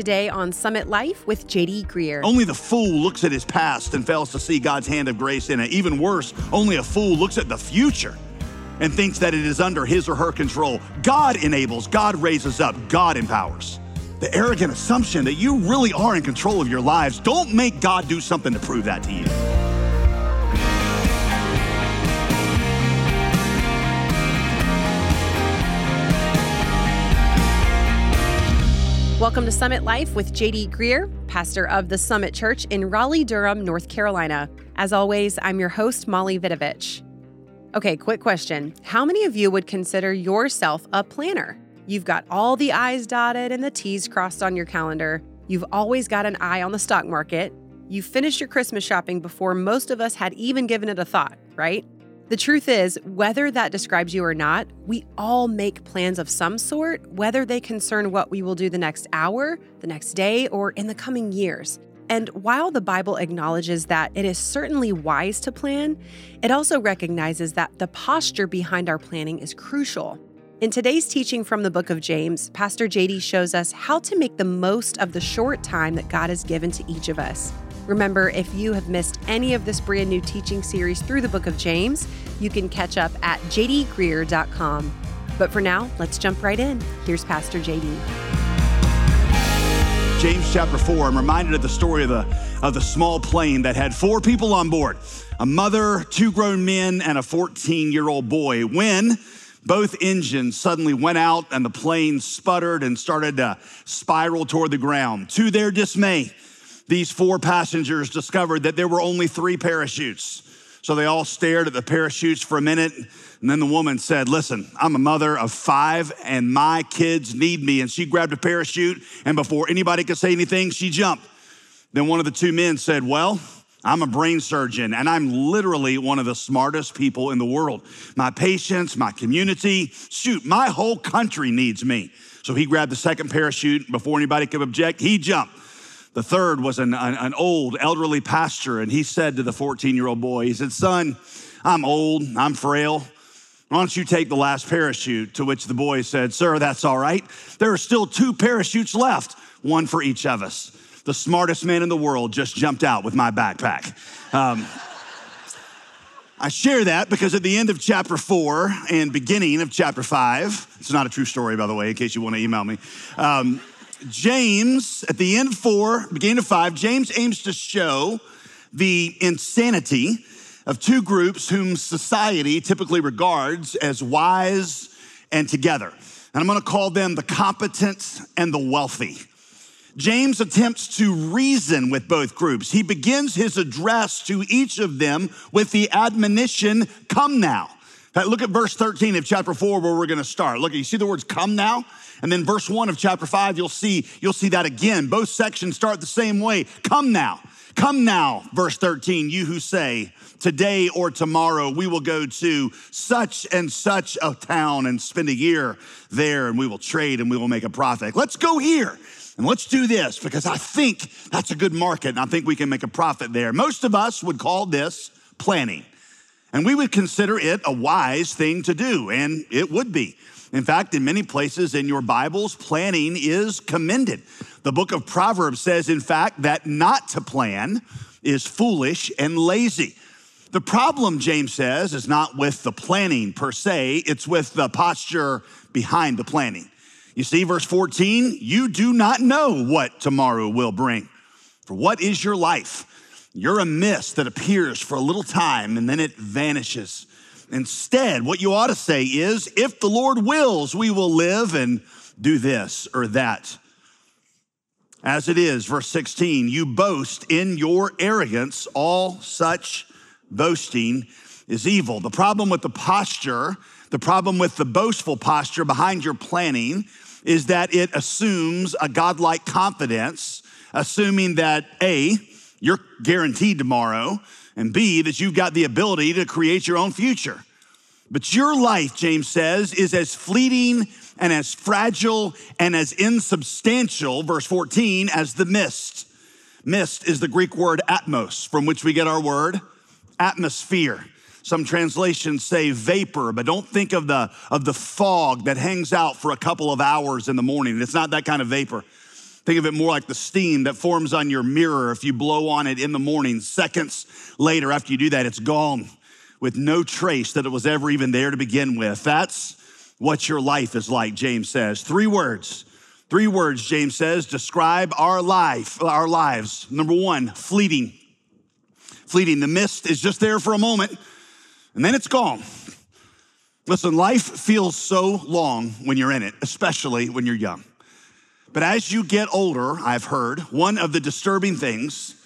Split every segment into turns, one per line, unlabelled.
Today on Summit Life with JD Greear.
Only the fool looks at his past and fails to see God's hand of grace in it. Even worse, only a fool looks at the future and thinks that it is under his or her control. God enables, God raises up, God empowers. The arrogant assumption that you really are in control of your lives, don't make God do something to prove that to you.
Welcome to Summit Life with JD Greear, pastor of the Summit Church in Raleigh, Durham, North Carolina. As always, I'm your host, Molly Vidovich. Okay, quick question. How many of you would consider yourself a planner? You've got all the I's dotted and the T's crossed on your calendar. You've always got an eye on the stock market. You finished your Christmas shopping before most of us had even given it a thought, right? The truth is, whether that describes you or not, we all make plans of some sort, whether they concern what we will do the next hour, the next day, or in the coming years. And while the Bible acknowledges that it is certainly wise to plan, it also recognizes that the posture behind our planning is crucial. In today's teaching from the book of James, Pastor JD shows us how to make the most of the short time that God has given to each of us. Remember, if you have missed any of this brand new teaching series through the book of James, you can catch up at jdgreear.com. But for now, let's jump right in. Here's Pastor JD.
James chapter 4, I'm reminded of the story of the, of the small plane that had four people on board a mother, two grown men, and a 14 year old boy. When both engines suddenly went out and the plane sputtered and started to spiral toward the ground. To their dismay, these four passengers discovered that there were only three parachutes. So they all stared at the parachutes for a minute. And then the woman said, Listen, I'm a mother of five and my kids need me. And she grabbed a parachute. And before anybody could say anything, she jumped. Then one of the two men said, Well, I'm a brain surgeon and I'm literally one of the smartest people in the world. My patients, my community, shoot, my whole country needs me. So he grabbed the second parachute before anybody could object. He jumped. The third was an, an, an old elderly pastor, and he said to the 14 year old boy, He said, Son, I'm old, I'm frail. Why don't you take the last parachute? To which the boy said, Sir, that's all right. There are still two parachutes left, one for each of us. The smartest man in the world just jumped out with my backpack. Um, I share that because at the end of chapter four and beginning of chapter five, it's not a true story, by the way, in case you want to email me. Um, James, at the end of four, beginning of five, James aims to show the insanity of two groups whom society typically regards as wise and together. And I'm gonna call them the competent and the wealthy. James attempts to reason with both groups. He begins his address to each of them with the admonition, Come now. Look at verse 13 of chapter 4 where we're going to start. Look, you see the words come now? And then verse 1 of chapter 5, you'll see, you'll see that again. Both sections start the same way. Come now. Come now, verse 13, you who say, today or tomorrow we will go to such and such a town and spend a year there and we will trade and we will make a profit. Let's go here and let's do this because I think that's a good market and I think we can make a profit there. Most of us would call this planning. And we would consider it a wise thing to do, and it would be. In fact, in many places in your Bibles, planning is commended. The book of Proverbs says, in fact, that not to plan is foolish and lazy. The problem, James says, is not with the planning per se, it's with the posture behind the planning. You see, verse 14, you do not know what tomorrow will bring. For what is your life? You're a mist that appears for a little time and then it vanishes. Instead, what you ought to say is, if the Lord wills, we will live and do this or that. As it is, verse 16, you boast in your arrogance, all such boasting is evil. The problem with the posture, the problem with the boastful posture behind your planning is that it assumes a godlike confidence, assuming that A, you're guaranteed tomorrow, and B, that you've got the ability to create your own future. But your life, James says, is as fleeting and as fragile and as insubstantial, verse 14, as the mist. Mist is the Greek word atmos, from which we get our word atmosphere. Some translations say vapor, but don't think of the, of the fog that hangs out for a couple of hours in the morning. It's not that kind of vapor. Think of it more like the steam that forms on your mirror if you blow on it in the morning. Seconds later, after you do that, it's gone with no trace that it was ever even there to begin with. That's what your life is like, James says. Three words. Three words, James says, describe our life, our lives. Number one, fleeting. Fleeting. The mist is just there for a moment, and then it's gone. Listen, life feels so long when you're in it, especially when you're young. But as you get older, I've heard, one of the disturbing things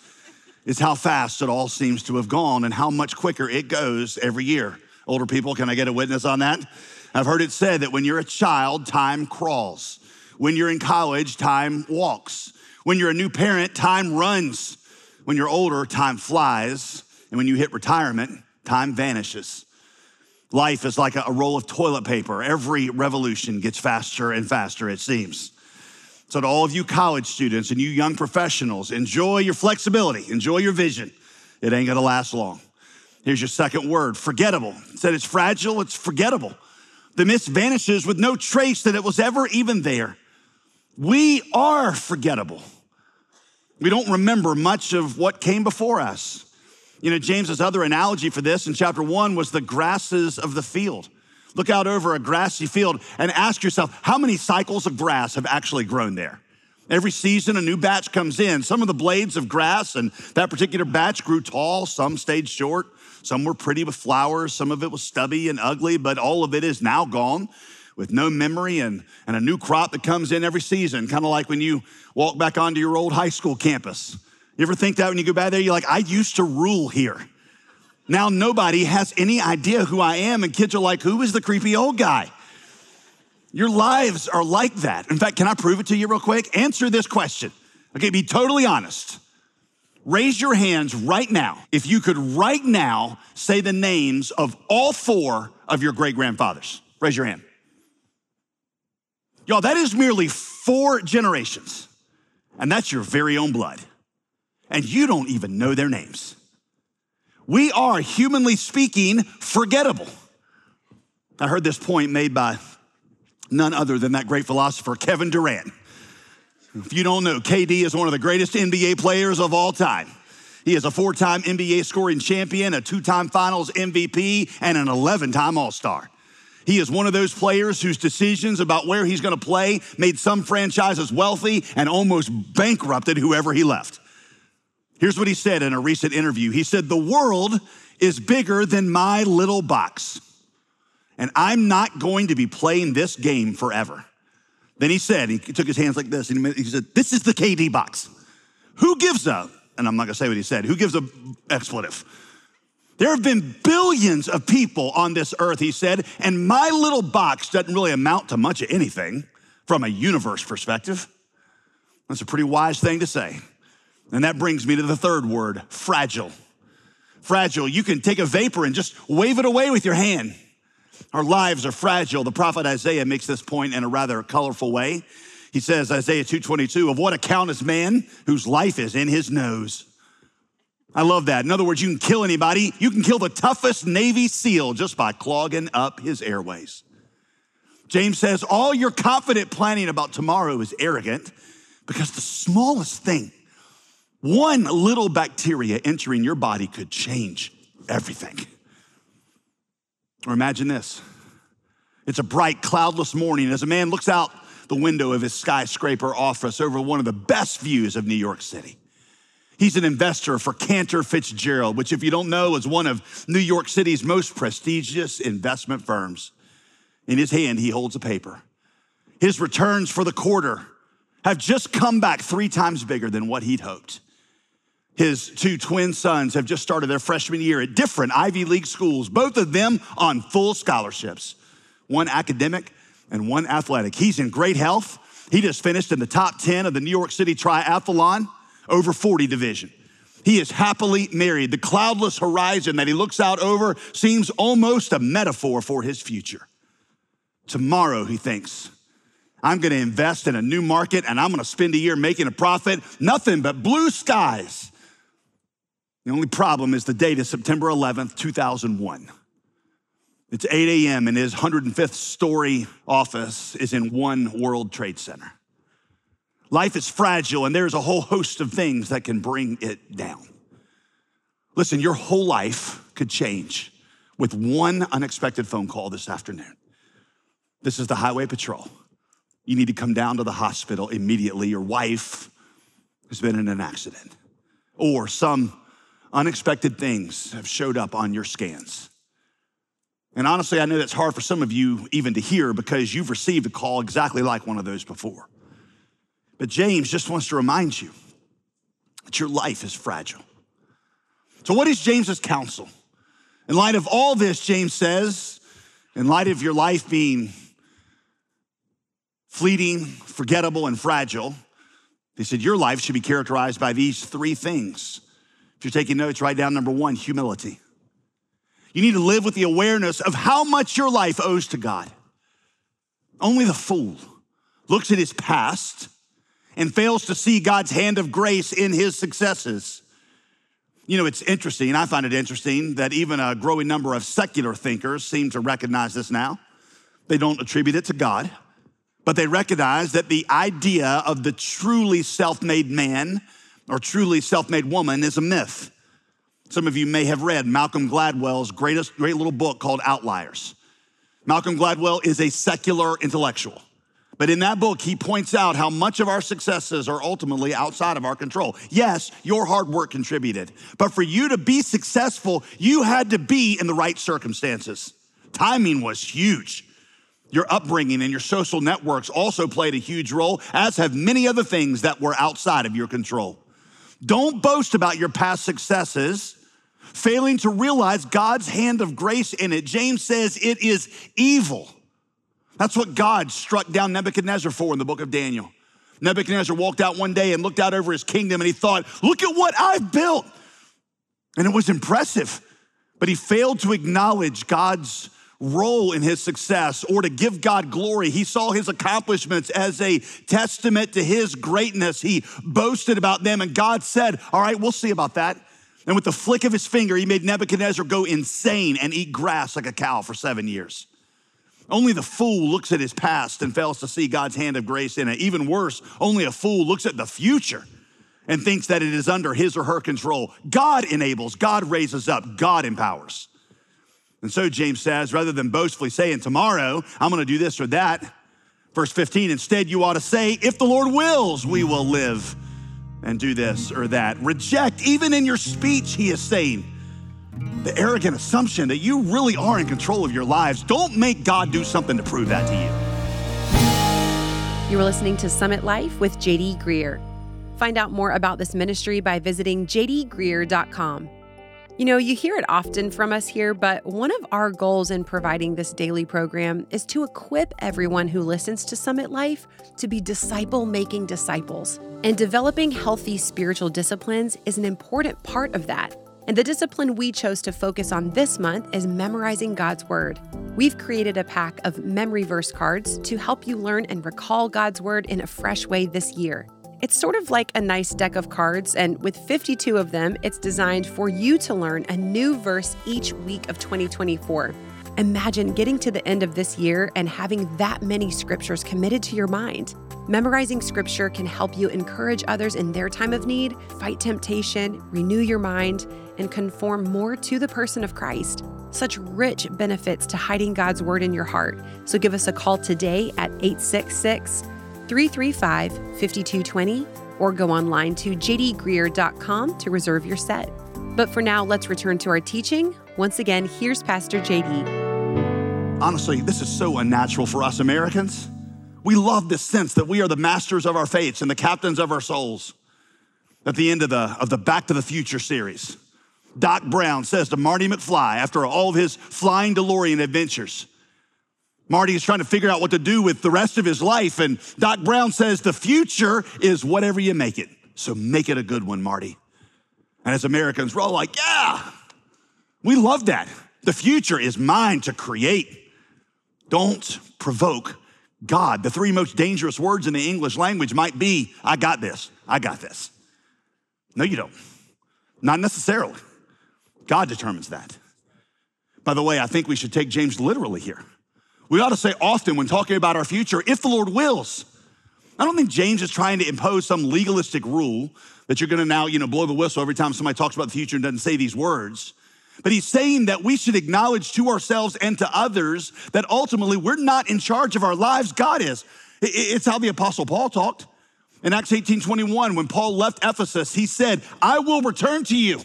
is how fast it all seems to have gone and how much quicker it goes every year. Older people, can I get a witness on that? I've heard it said that when you're a child, time crawls. When you're in college, time walks. When you're a new parent, time runs. When you're older, time flies. And when you hit retirement, time vanishes. Life is like a roll of toilet paper. Every revolution gets faster and faster, it seems. So, to all of you college students and you young professionals, enjoy your flexibility, enjoy your vision. It ain't gonna last long. Here's your second word forgettable. It said it's fragile, it's forgettable. The mist vanishes with no trace that it was ever even there. We are forgettable. We don't remember much of what came before us. You know, James's other analogy for this in chapter one was the grasses of the field. Look out over a grassy field and ask yourself, how many cycles of grass have actually grown there? Every season, a new batch comes in. Some of the blades of grass and that particular batch grew tall, some stayed short, some were pretty with flowers, some of it was stubby and ugly, but all of it is now gone with no memory and, and a new crop that comes in every season, kind of like when you walk back onto your old high school campus. You ever think that when you go back there, you're like, I used to rule here. Now nobody has any idea who I am, and kids are like, Who is the creepy old guy? Your lives are like that. In fact, can I prove it to you real quick? Answer this question. Okay, be totally honest. Raise your hands right now if you could right now say the names of all four of your great grandfathers. Raise your hand. Y'all, that is merely four generations, and that's your very own blood. And you don't even know their names we are, humanly speaking, forgettable. I heard this point made by none other than that great philosopher, Kevin Durant. If you don't know, KD is one of the greatest NBA players of all time. He is a four time NBA scoring champion, a two time finals MVP, and an 11 time All Star. He is one of those players whose decisions about where he's going to play made some franchises wealthy and almost bankrupted whoever he left. Here's what he said in a recent interview He said, The world is bigger than my little box, and I'm not going to be playing this game forever. Then he said, he took his hands like this, and he said, This is the KD box. Who gives a, and I'm not gonna say what he said, who gives a expletive? There have been billions of people on this earth, he said, and my little box doesn't really amount to much of anything from a universe perspective. That's a pretty wise thing to say. And that brings me to the third word fragile. Fragile. You can take a vapor and just wave it away with your hand. Our lives are fragile. The prophet Isaiah makes this point in a rather colorful way. He says, Isaiah 2:22, of what account is man whose life is in his nose? I love that. In other words, you can kill anybody. You can kill the toughest Navy SEAL just by clogging up his airways. James says, all your confident planning about tomorrow is arrogant because the smallest thing one little bacteria entering your body could change everything. Or imagine this it's a bright, cloudless morning as a man looks out the window of his skyscraper office over one of the best views of New York City. He's an investor for Cantor Fitzgerald, which, if you don't know, is one of New York City's most prestigious investment firms. In his hand, he holds a paper. His returns for the quarter have just come back three times bigger than what he'd hoped. His two twin sons have just started their freshman year at different Ivy League schools, both of them on full scholarships, one academic and one athletic. He's in great health. He just finished in the top 10 of the New York City Triathlon over 40 division. He is happily married. The cloudless horizon that he looks out over seems almost a metaphor for his future. Tomorrow, he thinks, I'm gonna invest in a new market and I'm gonna spend a year making a profit. Nothing but blue skies the only problem is the date is September 11th, 2001. It's 8 a.m., and his 105th story office is in One World Trade Center. Life is fragile, and there's a whole host of things that can bring it down. Listen, your whole life could change with one unexpected phone call this afternoon. This is the highway patrol. You need to come down to the hospital immediately. Your wife has been in an accident, or some unexpected things have showed up on your scans. And honestly, I know that's hard for some of you even to hear because you've received a call exactly like one of those before. But James just wants to remind you that your life is fragile. So, what is James's counsel? In light of all this, James says, in light of your life being fleeting, forgettable, and fragile, he said your life should be characterized by these three things. You're taking notes, write down number one humility. You need to live with the awareness of how much your life owes to God. Only the fool looks at his past and fails to see God's hand of grace in his successes. You know, it's interesting, I find it interesting that even a growing number of secular thinkers seem to recognize this now. They don't attribute it to God, but they recognize that the idea of the truly self made man or truly self made woman is a myth. Some of you may have read Malcolm Gladwell's greatest, great little book called Outliers. Malcolm Gladwell is a secular intellectual. But in that book, he points out how much of our successes are ultimately outside of our control. Yes, your hard work contributed, but for you to be successful, you had to be in the right circumstances. Timing was huge. Your upbringing and your social networks also played a huge role, as have many other things that were outside of your control. Don't boast about your past successes, failing to realize God's hand of grace in it. James says it is evil that's what God struck down Nebuchadnezzar for in the book of Daniel. Nebuchadnezzar walked out one day and looked out over his kingdom and he thought, Look at what I've built. And it was impressive, but he failed to acknowledge God's role in his success or to give God glory. He saw his accomplishments as a testament to his greatness. He boasted about them, and God said, All right, we'll see about that. And with the flick of his finger, he made Nebuchadnezzar go insane and eat grass like a cow for seven years. Only the fool looks at his past and fails to see God's hand of grace in it. Even worse, only a fool looks at the future and thinks that it is under his or her control. God enables, God raises up, God empowers. And so James says, rather than boastfully saying, Tomorrow I'm gonna do this or that, verse 15, instead you ought to say, If the Lord wills, we will live and do this or that. Reject, even in your speech, he is saying, the arrogant assumption that you really are in control of your lives. Don't make God do something to prove that to
you. You are listening to Summit Life with JD Greear. Find out more about this ministry by visiting jdgreear.com. You know, you hear it often from us here, but one of our goals in providing this daily program is to equip everyone who listens to Summit Life to be disciple making disciples. And developing healthy spiritual disciplines is an important part of that. And the discipline we chose to focus on this month is memorizing God's Word. We've created a pack of memory verse cards to help you learn and recall God's Word in a fresh way this year. It's sort of like a nice deck of cards, and with 52 of them, it's designed for you to learn a new verse each week of 2024. Imagine getting to the end of this year and having that many scriptures committed to your mind. Memorizing scripture can help you encourage others in their time of need, fight temptation, renew your mind, and conform more to the person of Christ. Such rich benefits to hiding God's word in your heart. So give us a call today at 866 335 5220 or go online to jdgreear.com to reserve your set. But for now, let's return to our teaching. Once again, here's Pastor JD.
Honestly, this is so unnatural for us Americans. We love this sense that we are the masters of our fates and the captains of our souls. At the end of the, of the Back to the Future series, Doc Brown says to Marty McFly after all of his flying DeLorean adventures, Marty is trying to figure out what to do with the rest of his life. And Doc Brown says, The future is whatever you make it. So make it a good one, Marty. And as Americans, we're all like, Yeah, we love that. The future is mine to create. Don't provoke God. The three most dangerous words in the English language might be, I got this, I got this. No, you don't. Not necessarily. God determines that. By the way, I think we should take James literally here. We ought to say often when talking about our future, if the Lord wills. I don't think James is trying to impose some legalistic rule that you're gonna now, you know, blow the whistle every time somebody talks about the future and doesn't say these words. But he's saying that we should acknowledge to ourselves and to others that ultimately we're not in charge of our lives, God is. It's how the Apostle Paul talked. In Acts 18 21, when Paul left Ephesus, he said, I will return to you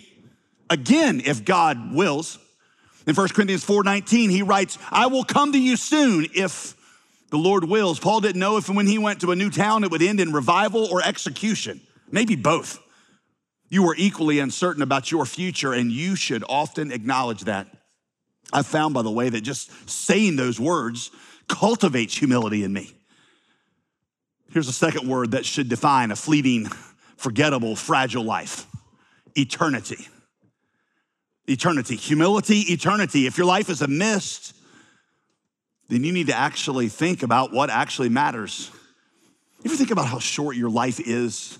again if God wills. In 1 Corinthians 4:19, he writes, I will come to you soon if the Lord wills. Paul didn't know if when he went to a new town it would end in revival or execution, maybe both. You are equally uncertain about your future, and you should often acknowledge that. I found, by the way, that just saying those words cultivates humility in me. Here's a second word that should define a fleeting, forgettable, fragile life eternity. Eternity. Humility, eternity. If your life is a mist, then you need to actually think about what actually matters. If You think about how short your life is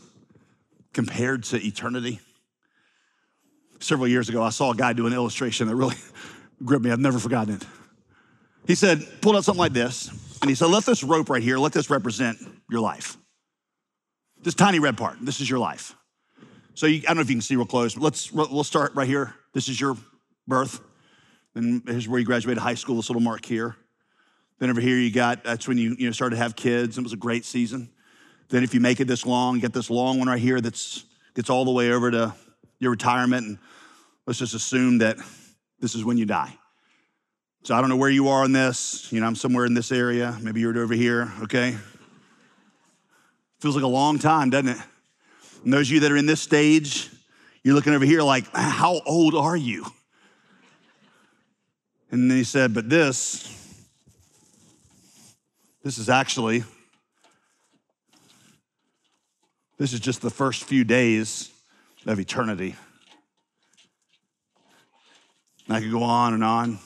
compared to eternity? Several years ago, I saw a guy do an illustration that really gripped me. I've never forgotten it. He said, pulled out something like this, and he said, let this rope right here, let this represent your life. This tiny red part, this is your life. So you, I don't know if you can see real close, but let's we'll start right here. This is your birth. Then here's where you graduated high school, this little mark here. Then over here you got, that's when you, you know, started to have kids. It was a great season. Then if you make it this long, you get this long one right here that's gets all the way over to your retirement. And let's just assume that this is when you die. So I don't know where you are in this. You know, I'm somewhere in this area. Maybe you're over here, okay? Feels like a long time, doesn't it? And those of you that are in this stage, you're looking over here like, how old are you? And then he said, but this, this is actually, this is just the first few days of eternity. And I could go on and on.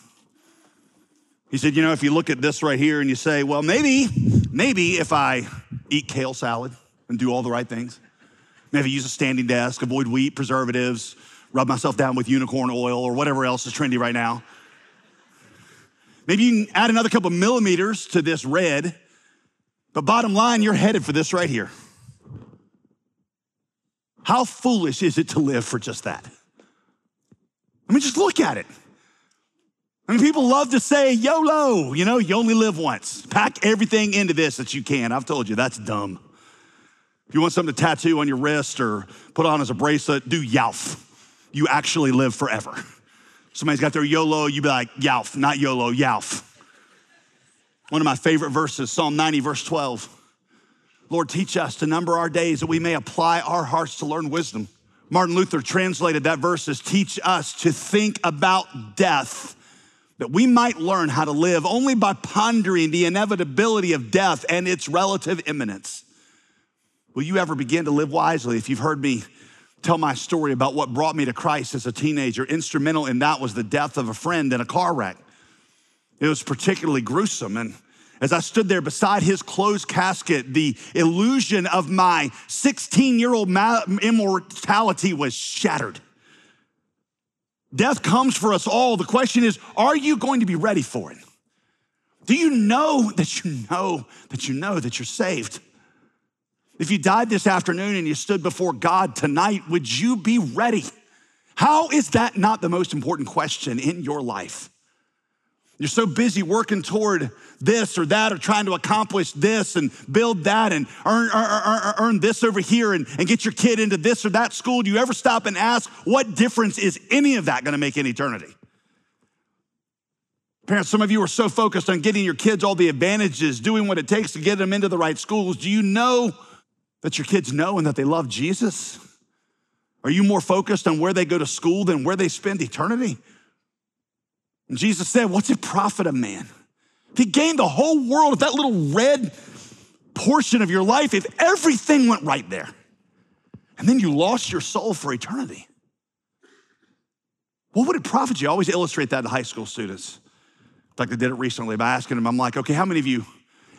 He said, you know, if you look at this right here and you say, well, maybe, maybe if I eat kale salad and do all the right things, maybe use a standing desk, avoid wheat, preservatives, rub myself down with unicorn oil or whatever else is trendy right now. Maybe you add another couple of millimeters to this red, but bottom line, you're headed for this right here. How foolish is it to live for just that? I mean, just look at it. I mean, people love to say YOLO, you know, you only live once. Pack everything into this that you can. I've told you that's dumb. You want something to tattoo on your wrist or put on as a bracelet, do YALF. You actually live forever. Somebody's got their YOLO, You'd be like, YALF, not YOLO, YALF. One of my favorite verses, Psalm 90, verse 12. Lord, teach us to number our days that we may apply our hearts to learn wisdom. Martin Luther translated that verse as teach us to think about death that we might learn how to live only by pondering the inevitability of death and its relative imminence. Will you ever begin to live wisely? If you've heard me tell my story about what brought me to Christ as a teenager, instrumental in that was the death of a friend in a car wreck. It was particularly gruesome. And as I stood there beside his closed casket, the illusion of my 16 year old immortality was shattered. Death comes for us all. The question is, are you going to be ready for it? Do you know that you know that you know that you're saved? If you died this afternoon and you stood before God tonight, would you be ready? How is that not the most important question in your life? You're so busy working toward this or that or trying to accomplish this and build that and earn, earn, earn, this over here and, and get your kid into this or that school. Do you ever stop and ask, what difference is any of that going to make in eternity? Parents, some of you are so focused on getting your kids all the advantages, doing what it takes to get them into the right schools. Do you know that your kids know and that they love Jesus? Are you more focused on where they go to school than where they spend eternity? And Jesus said, What's it profit a man? If he gained the whole world, if that little red portion of your life, if everything went right there, and then you lost your soul for eternity, what would it profit you? I always illustrate that to high school students. In fact, I did it recently by asking them, I'm like, okay, how many of you,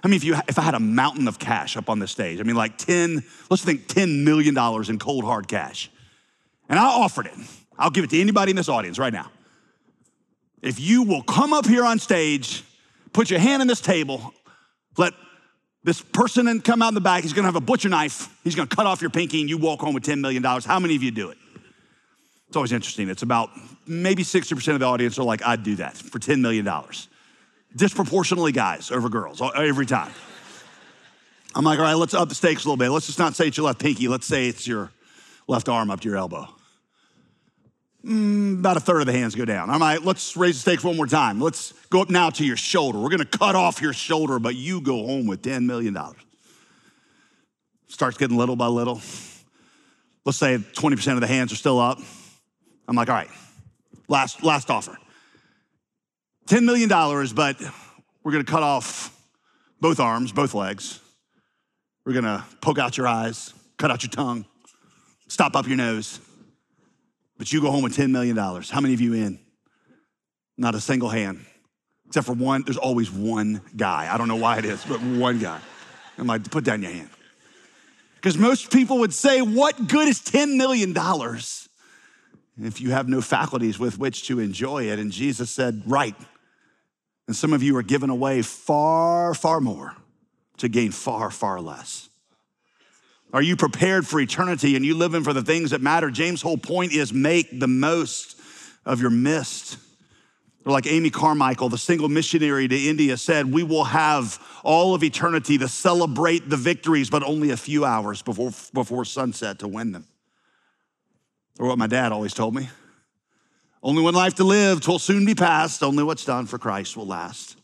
how many of you, if I had a mountain of cash up on the stage, I mean, like 10, let's think $10 million in cold hard cash, and I offered it, I'll give it to anybody in this audience right now if you will come up here on stage, put your hand on this table, let This person come out in the back, he's gonna have a butcher knife. He's gonna cut off your pinky and you walk home with $10 million. How many of you do it? It's always interesting. It's about maybe 60% of the audience are like, I'd do that for $10 million. Disproportionately guys over girls every time. I'm like, all right, let's up the stakes a little bit. Let's just not say it's your left pinky. Let's say it's your left arm up to your elbow. Mm, about a third of the hands go down. All right, let's raise the stakes one more time. Let's go up now to your shoulder. We're gonna cut off your shoulder, but you go home with $10 million. Starts getting little by little. Let's say 20% of the hands are still up. I'm like, all right, last, last offer. $10 million, but we're gonna cut off both arms, both legs. We're gonna poke out your eyes, cut out your tongue, stop up your nose but you go home with $10 million. How many of you in? Not a single hand, except for one. There's always one guy. I don't know why it is, but one guy. I'm like, put down your hand. Because most people would say, What good is $10 million if you have no faculties with which to enjoy it? And Jesus said, Right. And some of you are giving away far, far more to gain far, far less. Are you prepared for eternity and you living for the things that matter? James' whole point is make the most of your mist. Or like Amy Carmichael, the single missionary to India, said, We will have all of eternity to celebrate the victories, but only a few hours before, before sunset to win them. Or what my dad always told me only one life to live, twill soon be past, only what's done for Christ will last.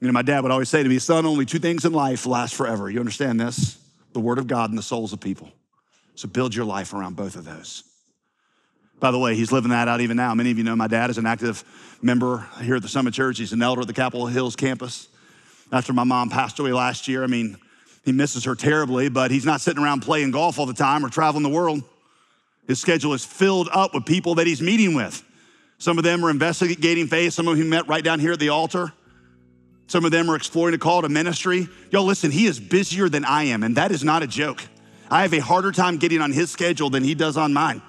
You know, my dad would always say to me, Son, only two things in life last forever. You understand this? the Word of God and the souls of people. So build your life around both of those. By the way, he's living that out even now. Many of you know my dad is an active member here at the Summit Church. He's an elder at the Capitol Hills campus. After my mom passed away last year, I mean, he misses her terribly, but he's not sitting around playing golf all the time or traveling the world. His schedule is filled up with people that he's meeting with. Some of them are investigating faith, some of whom met right down here at the altar. Some of them are exploring a call to ministry. Y'all, listen, he is busier than I am, and that is not a joke. I have a harder time getting on his schedule than he does on mine.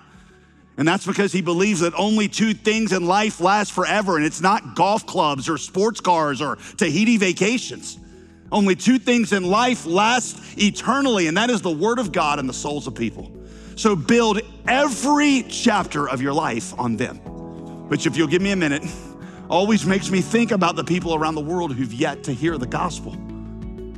And that's because he believes that only two things in life last forever, and it's not golf clubs or sports cars or Tahiti vacations. Only two things in life last eternally, and that is the Word of God and the souls of people. So build every chapter of your life on them. Which, if you'll give me a minute, always makes me think about the people around the world who've yet to hear the gospel.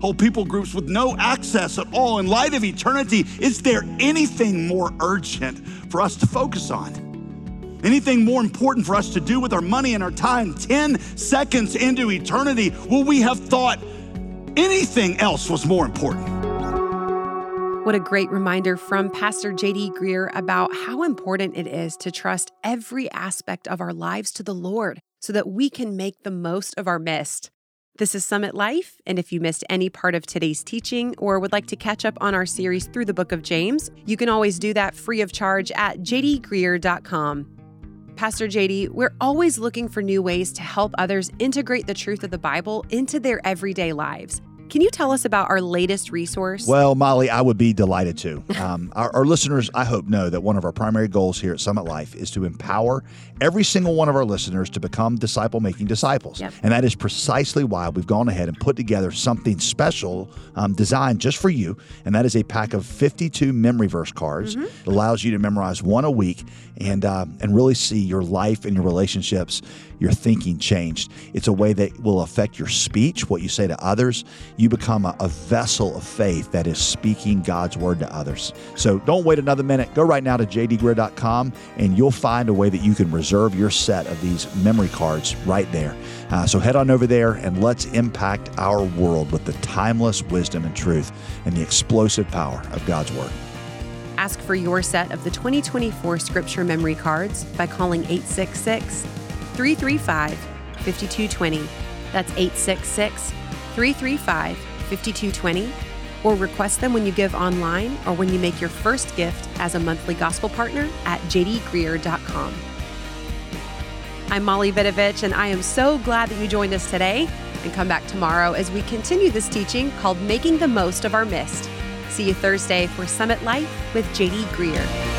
Whole people groups with no access at all. In light of eternity, is there anything more urgent for us to focus on? Anything more important for us to do with our money and our time 10 seconds into eternity? Will we have thought anything else was more important?
What a great reminder from Pastor JD Greear about how important it is to trust every aspect of our lives to the Lord so that we can make the most of our mist. This is Summit Life, and if you missed any part of today's teaching or would like to catch up on our series through the book of James, you can always do that free of charge at jdgreear.com. Pastor JD, we're always looking for new ways to help others integrate the truth of the Bible into their everyday lives. Can you tell us about our latest resource?
Well, Molly, I would be delighted to. Um, our, our, listeners, I hope, know that one of our primary goals here at Summit Life is to empower every single one of our listeners to become disciple making disciples. Yep. And that is precisely why we've gone ahead and put together something special um, designed just for you. And that is a pack of 52 memory verse cards. Mm-hmm. It allows you to memorize one a week and, uh, and really see your life and your relationships your thinking changed. It's a way that will affect your speech, what you say to others. You become a, a vessel of faith that is speaking God's word to others. So don't wait another minute. Go right now to jdgreear.com and you'll find a way that you can reserve your set of these memory cards right there. Uh, so head on over there and let's impact our world with the timeless wisdom and truth and the explosive power of God's word.
Ask for your set of the 2024 scripture memory cards by calling 866 335 5220. That's 866 335 5220. Or request them when you give online or when you make your first gift as a monthly gospel partner at jdgreear.com. I'm Molly Vidovich, and I am so glad that you joined us today. And come back tomorrow as we continue this teaching called Making the Most of Our Mist. See you Thursday for Summit Life with JD Greear.